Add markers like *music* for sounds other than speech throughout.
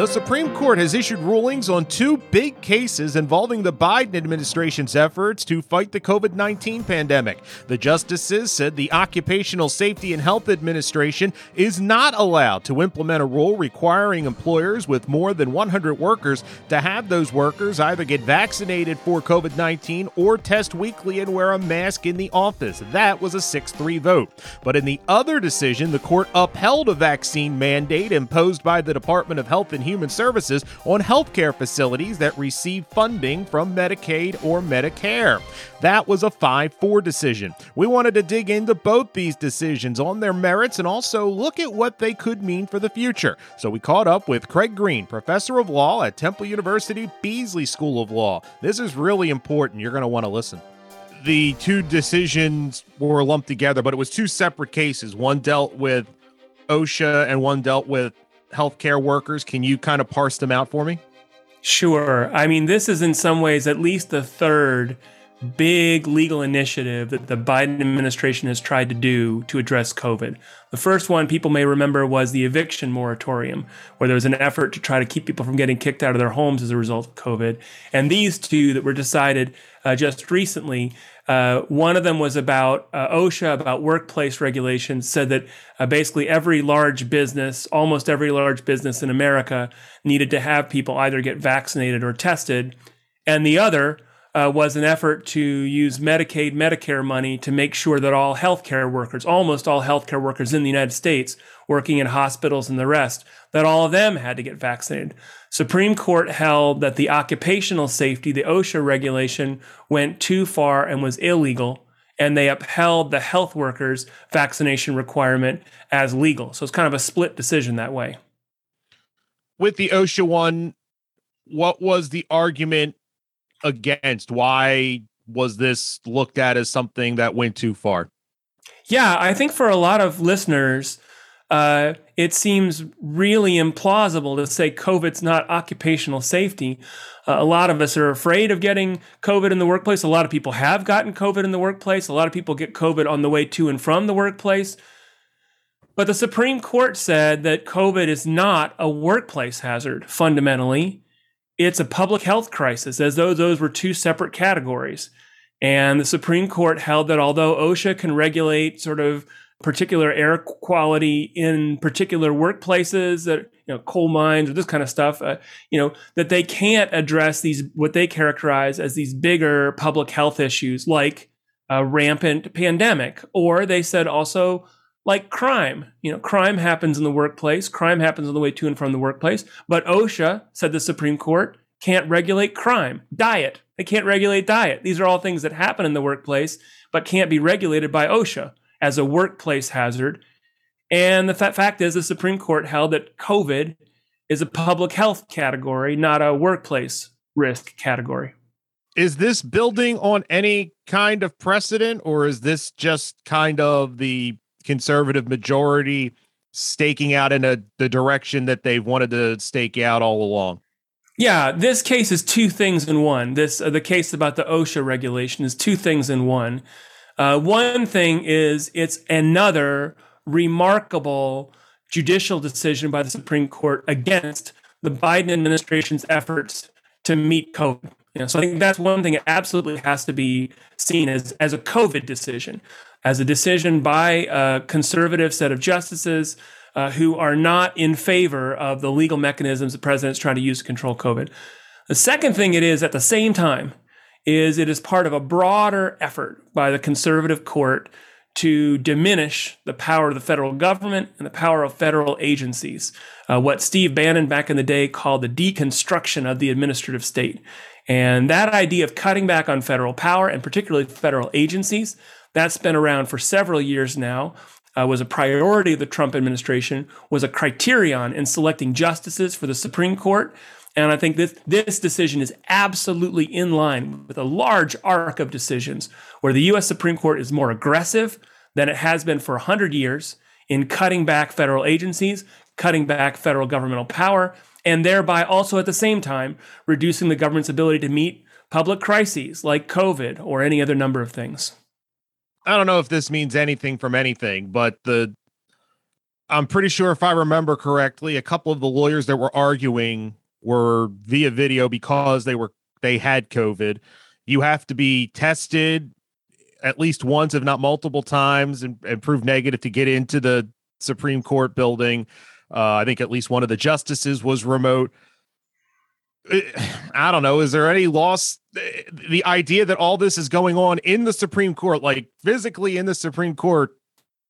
The Supreme Court has issued rulings on two big cases involving the Biden administration's efforts to fight the COVID 19 pandemic. The justices said the Occupational Safety and Health Administration is not allowed to implement a rule requiring employers with more than 100 workers to have those workers either get vaccinated for COVID 19 or test weekly and wear a mask in the office. That was a 6 3 vote. But in the other decision, the court upheld a vaccine mandate imposed by the Department of Health and Human Services on healthcare facilities that receive funding from Medicaid or Medicare. That was a 5 4 decision. We wanted to dig into both these decisions on their merits and also look at what they could mean for the future. So we caught up with Craig Green, professor of law at Temple University Beasley School of Law. This is really important. You're going to want to listen the two decisions were lumped together, but it was two separate cases. One dealt with OSHA and one dealt with healthcare workers. Can you kind of parse them out for me? Sure. I mean, this is in some ways at least the third big legal initiative that the Biden administration has tried to do to address COVID. The first one people may remember was the eviction moratorium, where there was an effort to try to keep people from getting kicked out of their homes as a result of COVID. And these two that were decided uh, just recently uh, one of them was about uh, OSHA, about workplace regulations, said that uh, basically every large business, almost every large business in America, needed to have people either get vaccinated or tested. And the other uh, was an effort to use Medicaid, Medicare money to make sure that all healthcare workers, almost all healthcare workers in the United States, working in hospitals and the rest, that all of them had to get vaccinated. Supreme Court held that the occupational safety, the OSHA regulation, went too far and was illegal, and they upheld the health workers' vaccination requirement as legal. So it's kind of a split decision that way. With the OSHA one, what was the argument against? Why was this looked at as something that went too far? Yeah, I think for a lot of listeners, uh, it seems really implausible to say COVID's not occupational safety. Uh, a lot of us are afraid of getting COVID in the workplace. A lot of people have gotten COVID in the workplace. A lot of people get COVID on the way to and from the workplace. But the Supreme Court said that COVID is not a workplace hazard fundamentally. It's a public health crisis, as though those were two separate categories. And the Supreme Court held that although OSHA can regulate sort of particular air quality in particular workplaces that you know coal mines or this kind of stuff uh, you know that they can't address these what they characterize as these bigger public health issues like a rampant pandemic or they said also like crime. You know crime happens in the workplace crime happens on the way to and from the workplace but osha said the supreme court can't regulate crime. Diet. They can't regulate diet. These are all things that happen in the workplace but can't be regulated by osha as a workplace hazard. And the fact is, the Supreme Court held that COVID is a public health category, not a workplace risk category. Is this building on any kind of precedent, or is this just kind of the conservative majority staking out in a, the direction that they've wanted to stake out all along? Yeah, this case is two things in one. This uh, the case about the OSHA regulation is two things in one. Uh, one thing is it's another remarkable judicial decision by the Supreme Court against the Biden administration's efforts to meet COVID. You know, so I think that's one thing that absolutely has to be seen as, as a COVID decision, as a decision by a conservative set of justices uh, who are not in favor of the legal mechanisms the president's trying to use to control COVID. The second thing it is at the same time is it is part of a broader effort by the conservative court to diminish the power of the federal government and the power of federal agencies. Uh, what Steve Bannon back in the day called the deconstruction of the administrative state. And that idea of cutting back on federal power and particularly federal agencies, that's been around for several years now. Uh, was a priority of the Trump administration, was a criterion in selecting justices for the Supreme Court. And I think this, this decision is absolutely in line with a large arc of decisions where the US Supreme Court is more aggressive than it has been for 100 years in cutting back federal agencies, cutting back federal governmental power, and thereby also at the same time reducing the government's ability to meet public crises like COVID or any other number of things. I don't know if this means anything from anything, but the I'm pretty sure if I remember correctly, a couple of the lawyers that were arguing were via video because they were they had COVID. You have to be tested at least once, if not multiple times, and, and prove negative to get into the Supreme Court building. Uh, I think at least one of the justices was remote. *sighs* I don't know. Is there any loss? The idea that all this is going on in the Supreme Court, like physically in the Supreme Court,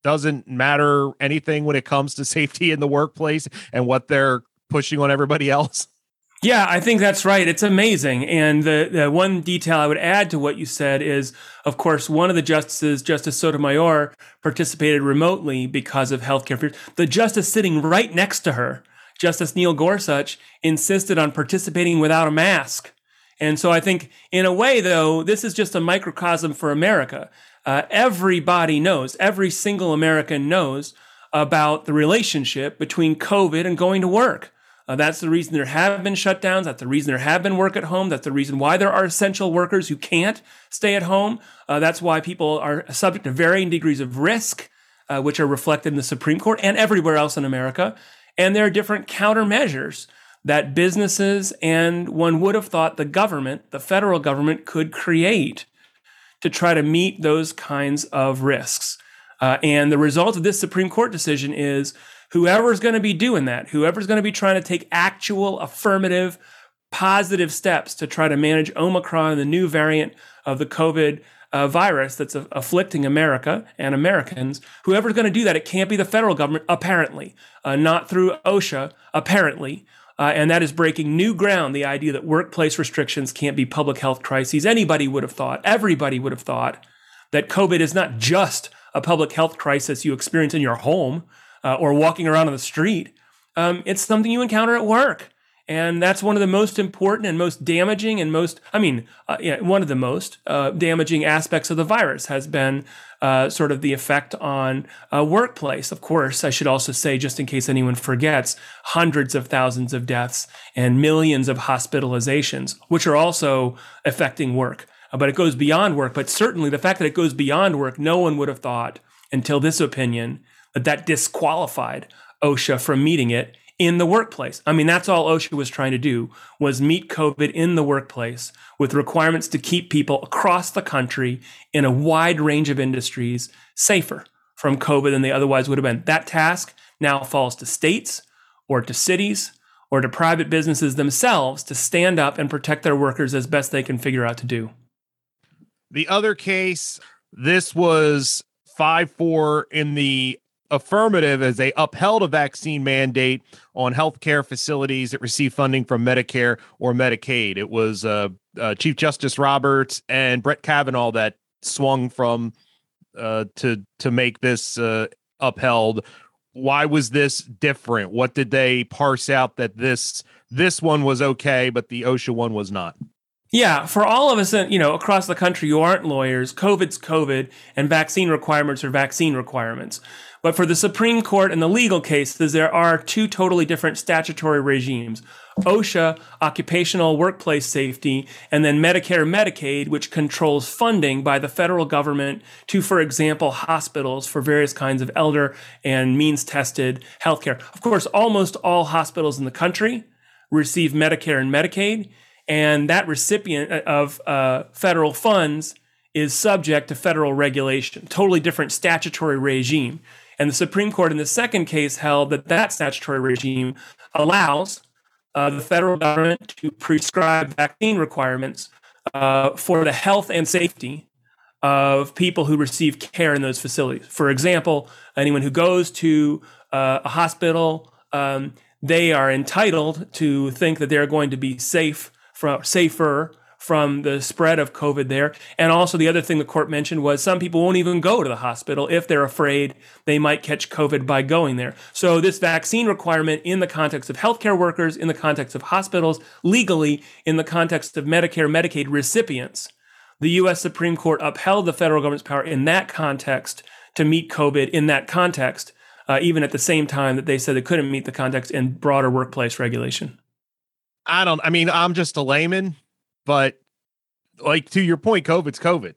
doesn't matter anything when it comes to *laughs* safety in the workplace and what they're pushing on everybody else. Yeah, I think that's right. It's amazing. And the, the, one detail I would add to what you said is, of course, one of the justices, Justice Sotomayor, participated remotely because of healthcare fears. The justice sitting right next to her, Justice Neil Gorsuch, insisted on participating without a mask. And so I think, in a way, though, this is just a microcosm for America. Uh, everybody knows, every single American knows about the relationship between COVID and going to work. Uh, that's the reason there have been shutdowns. That's the reason there have been work at home. That's the reason why there are essential workers who can't stay at home. Uh, that's why people are subject to varying degrees of risk, uh, which are reflected in the Supreme Court and everywhere else in America. And there are different countermeasures that businesses and one would have thought the government, the federal government, could create to try to meet those kinds of risks. Uh, and the result of this Supreme Court decision is whoever's going to be doing that, whoever's going to be trying to take actual affirmative, positive steps to try to manage Omicron, the new variant of the COVID uh, virus that's afflicting America and Americans, whoever's going to do that, it can't be the federal government, apparently, uh, not through OSHA, apparently. Uh, and that is breaking new ground. The idea that workplace restrictions can't be public health crises. Anybody would have thought, everybody would have thought, that COVID is not just a public health crisis you experience in your home uh, or walking around on the street. Um, it's something you encounter at work. And that's one of the most important and most damaging and most, I mean, uh, yeah, one of the most uh, damaging aspects of the virus has been uh, sort of the effect on a workplace. Of course, I should also say, just in case anyone forgets, hundreds of thousands of deaths and millions of hospitalizations, which are also affecting work. Uh, but it goes beyond work. But certainly the fact that it goes beyond work, no one would have thought until this opinion that that disqualified OSHA from meeting it in the workplace. I mean, that's all OSHA was trying to do was meet COVID in the workplace with requirements to keep people across the country in a wide range of industries safer from COVID than they otherwise would have been. That task now falls to states or to cities or to private businesses themselves to stand up and protect their workers as best they can figure out to do. The other case, this was 5 4 in the affirmative as they upheld a vaccine mandate on healthcare facilities that receive funding from Medicare or Medicaid. It was uh, uh, Chief Justice Roberts and Brett Kavanaugh that swung from uh, to to make this uh, upheld. Why was this different? What did they parse out that this this one was okay, but the OSHA one was not? Yeah, for all of us, you know, across the country who aren't lawyers, COVID's COVID, and vaccine requirements are vaccine requirements. But for the Supreme Court and the legal cases, there are two totally different statutory regimes. OSHA, occupational workplace safety, and then Medicare Medicaid, which controls funding by the federal government to, for example, hospitals for various kinds of elder and means tested healthcare. Of course, almost all hospitals in the country receive Medicare and Medicaid, and that recipient of uh, federal funds is subject to federal regulation, totally different statutory regime. And the Supreme Court in the second case held that that statutory regime allows uh, the federal government to prescribe vaccine requirements uh, for the health and safety of people who receive care in those facilities. For example, anyone who goes to uh, a hospital, um, they are entitled to think that they're going to be safe from safer from the spread of COVID there. And also, the other thing the court mentioned was some people won't even go to the hospital if they're afraid they might catch COVID by going there. So, this vaccine requirement in the context of healthcare workers, in the context of hospitals, legally, in the context of Medicare, Medicaid recipients, the US Supreme Court upheld the federal government's power in that context to meet COVID in that context. Uh, even at the same time that they said they couldn't meet the context in broader workplace regulation. I don't, I mean, I'm just a layman but like to your point, COVID's COVID.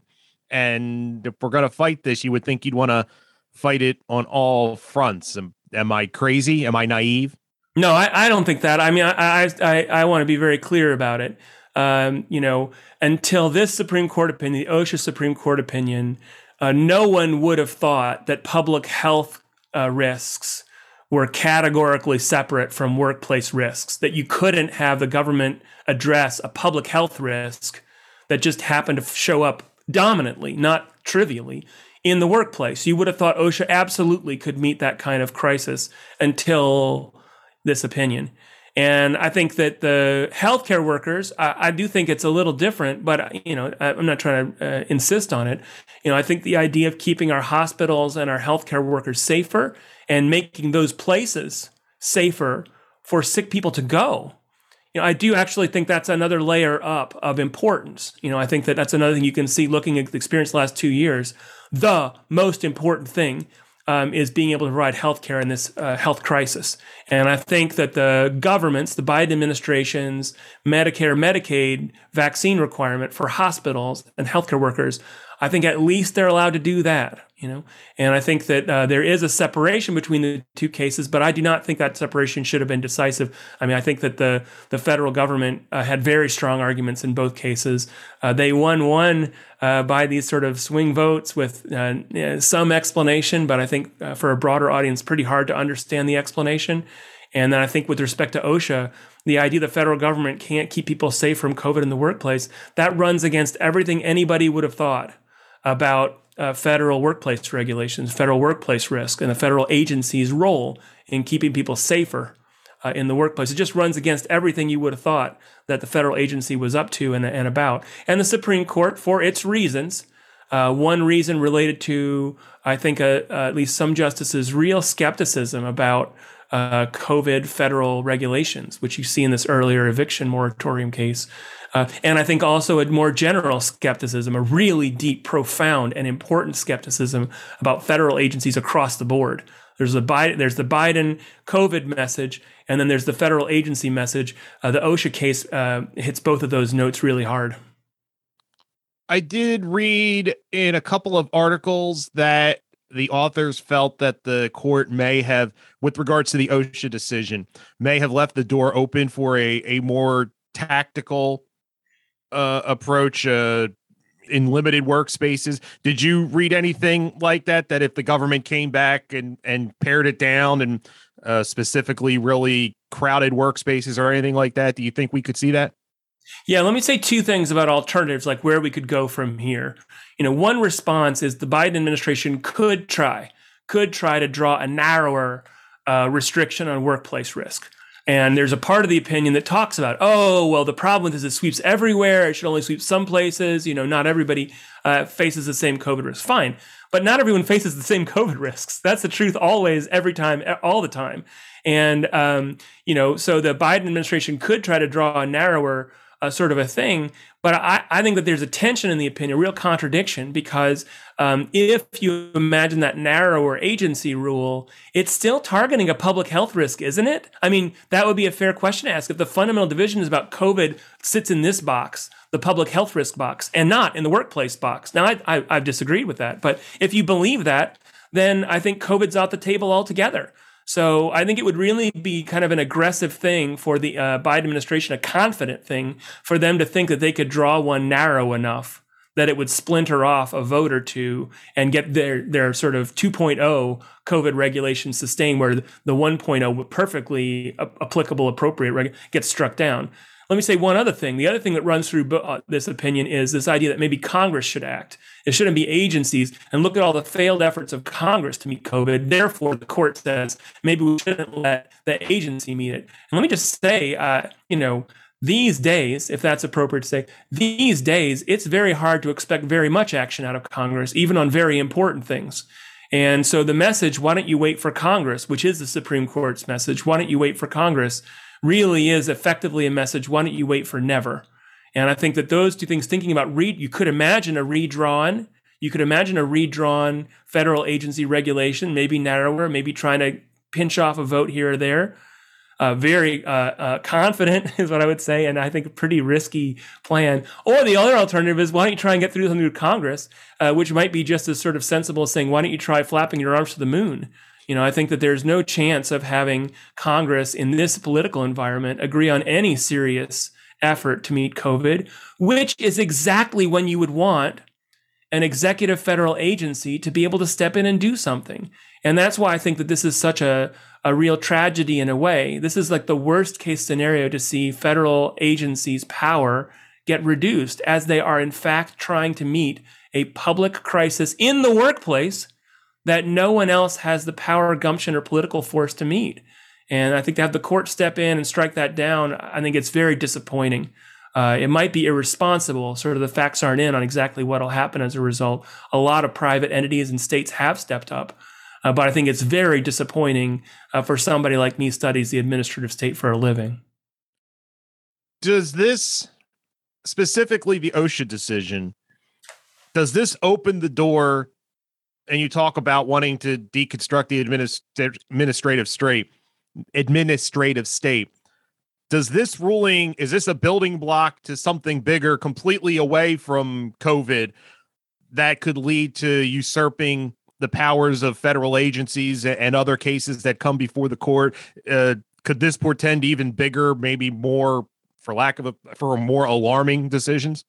And if we're going to fight this, you would think you'd want to fight it on all fronts. Am, am I crazy? Am I naive? No, I, I don't think that. I mean, I, I, I want to be very clear about it. Um, you know, until this Supreme Court opinion, the OSHA Supreme Court opinion, uh, no one would have thought that public health uh, risks were categorically separate from workplace risks, that you couldn't have the government address a public health risk that just happened to show up dominantly, not trivially, in the workplace. You would have thought OSHA absolutely could meet that kind of crisis until this opinion. And I think that the healthcare workers, I, I, do think it's a little different, but you know, I, am not trying to uh, insist on it. You know, I think the idea of keeping our hospitals and our healthcare workers safer and making those places safer for sick people to go. You know, I do actually think that's another layer up of importance. You know, I think that that's another thing you can see looking at the experience the last two years. The most important thing um, is being able to provide health care in this uh, health crisis. And I think that the governments, the Biden administration's Medicare, Medicaid vaccine requirement for hospitals and healthcare workers, I think at least they're allowed to do that. You know, and I think that uh, there is a separation between the two cases, but I do not think that separation should have been decisive. I mean, I think that the the federal government uh, had very strong arguments in both cases. Uh, they won one uh, by these sort of swing votes with uh, some explanation, but I think uh, for a broader audience, pretty hard to understand the explanation. And then I think with respect to OSHA, the idea the federal government can't keep people safe from COVID in the workplace, that runs against everything anybody would have thought about uh, federal workplace regulations, federal workplace risk, and the federal agency's role in keeping people safer uh, in the workplace. It just runs against everything you would have thought that the federal agency was up to and, and about. And the Supreme Court, for its reasons, uh, one reason related to, I think, uh, uh, at least some justices' real skepticism about uh, COVID federal regulations, which you see in this earlier eviction moratorium case. Uh, and I think also a more general skepticism, a really deep, profound, and important skepticism about federal agencies across the board. There's the Biden, there's the Biden COVID message, and then there's the federal agency message. Uh, the OSHA case uh, hits both of those notes really hard. I did read in a couple of articles that the authors felt that the court may have, with regards to the OSHA decision, may have left the door open for a, a more tactical uh, approach uh, in limited workspaces. Did you read anything like that? That if the government came back and and pared it down and uh, specifically really crowded workspaces or anything like that, do you think we could see that? Yeah, let me say two things about alternatives, like where we could go from here. You know, one response is the Biden administration could try, could try to draw a narrower uh, restriction on workplace risk. And there's a part of the opinion that talks about, oh, well, the problem with this is it sweeps everywhere. It should only sweep some places. You know, not everybody uh, faces the same COVID risk. Fine. But not everyone *laughs* faces the same COVID risks. That's the truth always, every time, all the time. And, um, you know, so the Biden administration could try to draw a narrower sort of a thing. But I, I think that there's a tension in the opinion, a real contradiction, because um, if you imagine that narrower agency rule, it's still targeting a public health risk, isn't it? I mean, that would be a fair question to ask. If the fundamental division is about COVID sits in this box, the public health risk box, and not in the workplace box. Now, I, I, I've disagreed with that. But if you believe that, then I think COVID's off the table altogether. So I think it would really be kind of an aggressive thing for the uh, Biden administration, a confident thing for them to think that they could draw one narrow enough that it would splinter off a vote or two and get their their sort of 2.0 COVID regulations sustained, where the 1.0 perfectly applicable, appropriate gets struck down. Let me say one other thing. The other thing that runs through uh, this opinion is this idea that maybe Congress should act. It shouldn't be agencies. And look at all the failed efforts of Congress to meet COVID. Therefore, the court says maybe we shouldn't let the agency meet it. And let me just say, uh, you know, these days, if that's appropriate to say, these days, it's very hard to expect very much action out of Congress, even on very important things. And so the message, why don't you wait for Congress, which is the Supreme Court's message, why don't you wait for Congress, really is effectively a message. Why don't you wait for never? And I think that those two things, thinking about read, you could imagine a redrawn, you could imagine a redrawn federal agency regulation, maybe narrower, maybe trying to pinch off a vote here or there. uh, very uh, uh, confident *laughs* is what I would say, and I think a pretty risky plan. Or the other alternative is why don't you try and get through something with Congress, uh, which might be just as sort of sensible as saying why don't you try flapping your arms to the moon. You know, I think that there's no chance of having Congress in this political environment agree on any serious effort to meet COVID, which is exactly when you would want an executive federal agency to be able to step in and do something. And that's why I think that this is such a, a real tragedy in a way. This is like the worst case scenario to see federal agencies' power get reduced as they are, in fact, trying to meet a public crisis in the workplace that no one else has the power, gumption, or political force to meet. And I think to have the court step in and strike that down, I think it's very disappointing. Uh, it might be irresponsible. Sort of the facts aren't in on exactly what will happen as a result. A lot of private entities and states have stepped up. Uh, but I think it's very disappointing uh, for somebody like me studies the administrative state for a living. Does this specifically the OSHA decision? Does this open the door? And you talk about wanting to deconstruct the administ- administrative state. Administrative state. Does this ruling is this a building block to something bigger, completely away from COVID, that could lead to usurping the powers of federal agencies and other cases that come before the court. Uh, could this portend even bigger, maybe more, for lack of a, for more alarming decisions?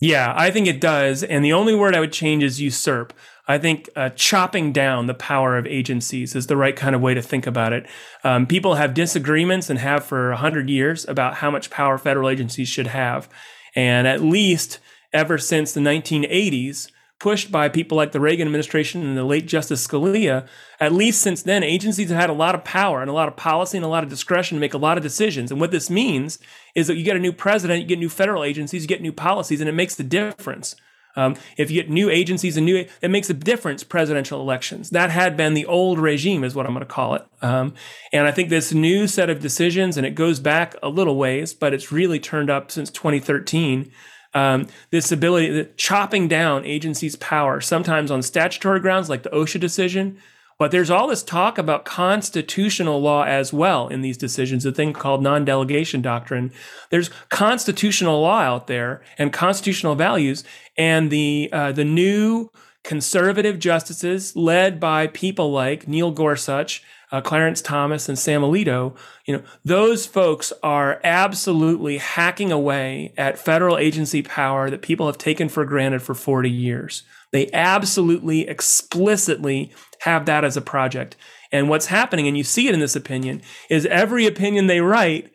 Yeah, I think it does. And the only word I would change is usurp. I think uh, chopping down the power of agencies is the right kind of way to think about it. Um, people have disagreements and have for 100 years about how much power federal agencies should have. And at least ever since the 1980s, pushed by people like the Reagan administration and the late Justice Scalia, at least since then, agencies have had a lot of power and a lot of policy and a lot of discretion to make a lot of decisions. And what this means is that you get a new president, you get new federal agencies, you get new policies, and it makes the difference. Um, if you get new agencies and new, it makes a difference. Presidential elections that had been the old regime, is what I'm going to call it. Um, and I think this new set of decisions, and it goes back a little ways, but it's really turned up since 2013 um, this ability, chopping down agencies' power, sometimes on statutory grounds like the OSHA decision. But there's all this talk about constitutional law as well in these decisions, a thing called non delegation doctrine. There's constitutional law out there and constitutional values, and the, uh, the new conservative justices led by people like Neil Gorsuch uh, Clarence Thomas and Sam Alito, you know, those folks are absolutely hacking away at federal agency power that people have taken for granted for 40 years. They absolutely explicitly have that as a project. And what's happening, and you see it in this opinion, is every opinion they write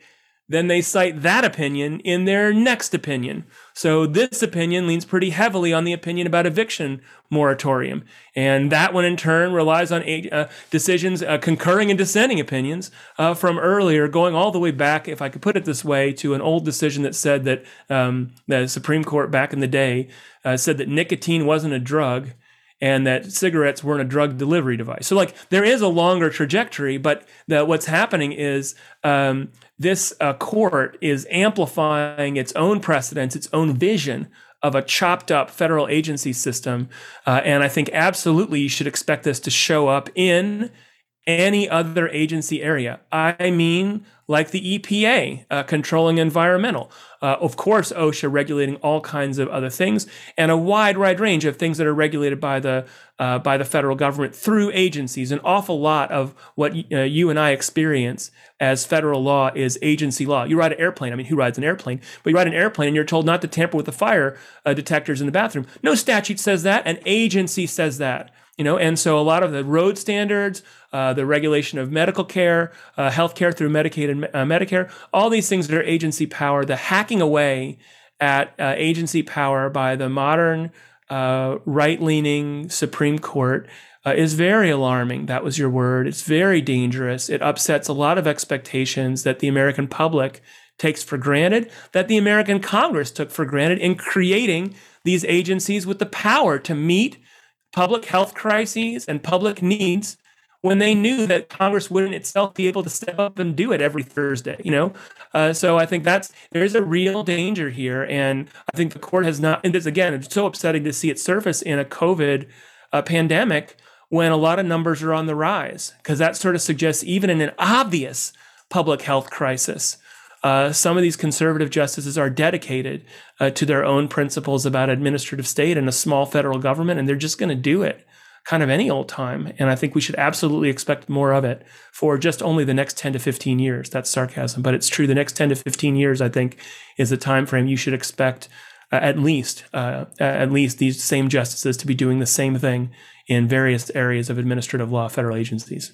then they cite that opinion in their next opinion. So this opinion leans pretty heavily on the opinion about eviction moratorium. And that one in turn relies on uh, decisions, uh, concurring and dissenting opinions uh, from earlier, going all the way back, if I could put it this way, to an old decision that said that um, the Supreme Court back in the day uh, said that nicotine wasn't a drug and that cigarettes weren't a drug delivery device. So, like, there is a longer trajectory, but the, what's happening is um, this uh, court is amplifying its own precedents, its own vision of a chopped up federal agency system. Uh, and I think absolutely you should expect this to show up in any other agency area. I mean, like the EPA uh, controlling environmental. Uh, of course, OSHA regulating all kinds of other things, and a wide, wide range of things that are regulated by the uh, by the federal government through agencies. An awful lot of what uh, you and I experience as federal law is agency law. You ride an airplane. I mean, who rides an airplane? But you ride an airplane, and you're told not to tamper with the fire uh, detectors in the bathroom. No statute says that. An agency says that you know and so a lot of the road standards uh, the regulation of medical care uh, health care through medicaid and uh, medicare all these things that are agency power the hacking away at uh, agency power by the modern uh, right-leaning supreme court uh, is very alarming. That was your word. It's very dangerous. It upsets a lot of expectations that the american public takes for granted that the american congress took for granted in creating these agencies with the power to meet public health crises and public needs when they knew that Congress wouldn't itself be able to step up and do it every Thursday, you know? Uh, so I think that's, there's a real danger here. And I think the court has not, and this again, it's so upsetting to see it surface in a COVID uh, pandemic when a lot of numbers are on the rise, because that sort of suggests even in an obvious public health crisis. Uh, some of these conservative justices are dedicated uh, to their own principles about administrative state and a small federal government, and they're just going to do it kind of any old time. And I think we should absolutely expect more of it for just only the next 10 to 15 years. That's sarcasm, but it's true. The next 10 to 15 years, I think, is the time frame you should expect uh, at least uh, at least these same justices to be doing the same thing in various areas of administrative law federal agencies.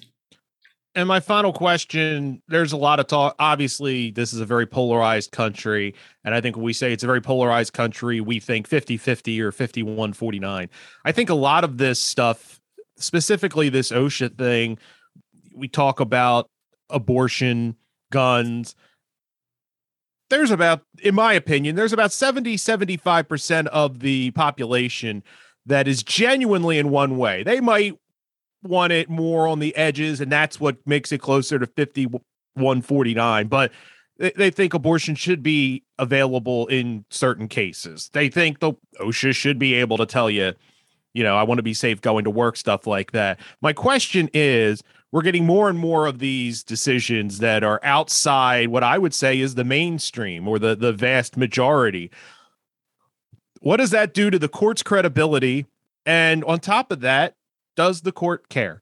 And my final question there's a lot of talk. Obviously, this is a very polarized country. And I think when we say it's a very polarized country, we think 50 50 or 51 49. I think a lot of this stuff, specifically this OSHA thing, we talk about abortion, guns. There's about, in my opinion, there's about 70, 75% of the population that is genuinely in one way. They might want it more on the edges, and that's what makes it closer to 5149. But they think abortion should be available in certain cases. They think the OSHA should be able to tell you, you know, I want to be safe going to work, stuff like that. My question is we're getting more and more of these decisions that are outside what I would say is the mainstream or the, the vast majority. What does that do to the court's credibility? And on top of that, does the court care?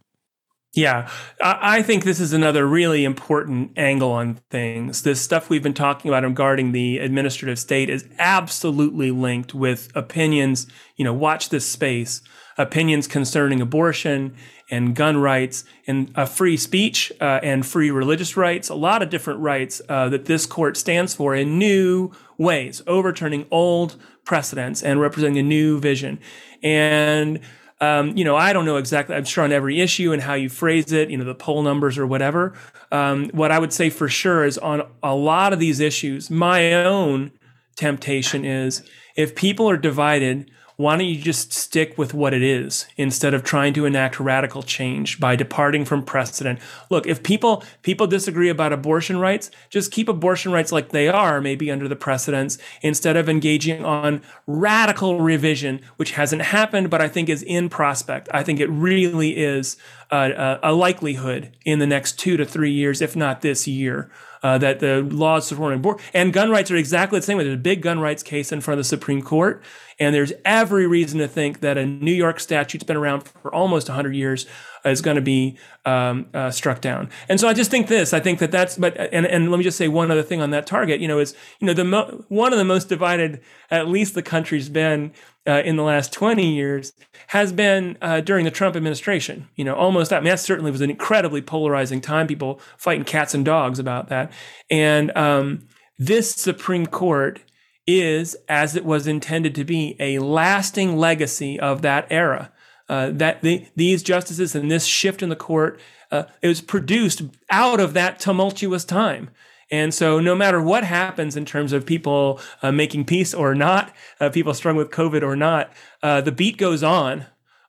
Yeah, I think this is another really important angle on things. This stuff we've been talking about regarding the administrative state is absolutely linked with opinions. You know, watch this space opinions concerning abortion and gun rights and uh, free speech uh, and free religious rights, a lot of different rights uh, that this court stands for in new ways, overturning old precedents and representing a new vision. And um, you know, I don't know exactly. I'm sure on every issue and how you phrase it, you know, the poll numbers or whatever. Um, what I would say for sure is on a lot of these issues, my own temptation is if people are divided why don't you just stick with what it is instead of trying to enact radical change by departing from precedent? Look, if people people disagree about abortion rights, just keep abortion rights like they are, maybe under the precedents, instead of engaging on radical revision, which hasn't happened, but I think is in prospect. I think it really is a, a likelihood in the next two to three years, if not this year uh, that the laws supporting abortion and gun rights are exactly the same. There's a big gun rights case in front of the Supreme Court, and there's every reason to think that a New York statute's been around for almost 100 years is going to be um, uh, struck down. And so I just think this. I think that that's. But and and let me just say one other thing on that target. You know, is you know the mo- one of the most divided, at least the country's been uh, in the last 20 years has been uh, during the Trump administration. You know, almost, I mean, that certainly was an incredibly polarizing time, people fighting cats and dogs about that. And um, this Supreme Court is, as it was intended to be, a lasting legacy of that era. Uh, that the, these justices and this shift in the court, uh, it was produced out of that tumultuous time. And so, no matter what happens in terms of people uh, making peace or not, uh, people struggling with COVID or not, uh, the beat goes on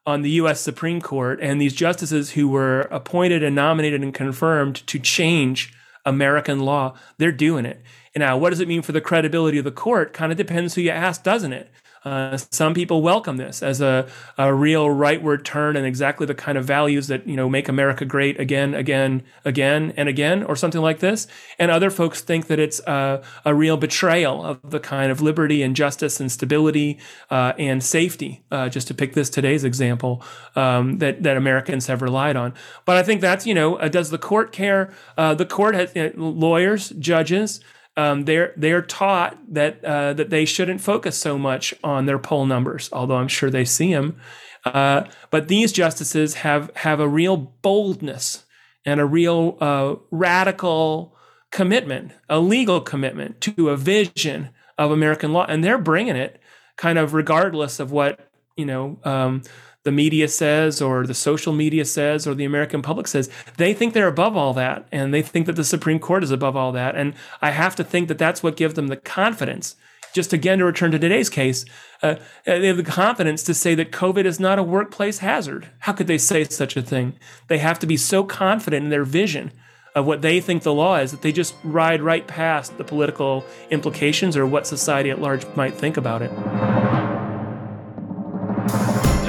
on the U.S. Supreme Court, and these justices who were appointed and nominated and confirmed to change American law, they're doing it. And now, what does it mean for the credibility of the court? Kind of depends who you ask, doesn't it? Uh, some people welcome this as a, a real rightward turn and exactly the kind of values that you know make America great again, again, again, and again, or something like this. And other folks think that it's a, a real betrayal of the kind of liberty and justice and stability uh, and safety, uh, just to pick this today's example, um, that that Americans have relied on. But I think that's you know, uh, does the court care? Uh, the court has lawyers, judges um, they're they're taught that uh, that they shouldn't focus so much on their poll numbers, although I'm sure they see them. Uh, but these justices have have a real boldness and a real uh, radical commitment, a legal commitment to a vision of American law, and they're bringing it kind of regardless of what you know um, the media says or the social media says or the American public says. They think they're above all that and they think that the Supreme Court is above all that. And I have to think that that's what gives them the confidence. Just again to return to today's case, uh, they have the confidence to say that COVID is not a workplace hazard. How could they say such a thing? They have to be so confident in their vision of what they think the law is that they just ride right past the political implications or what society at large might think about it.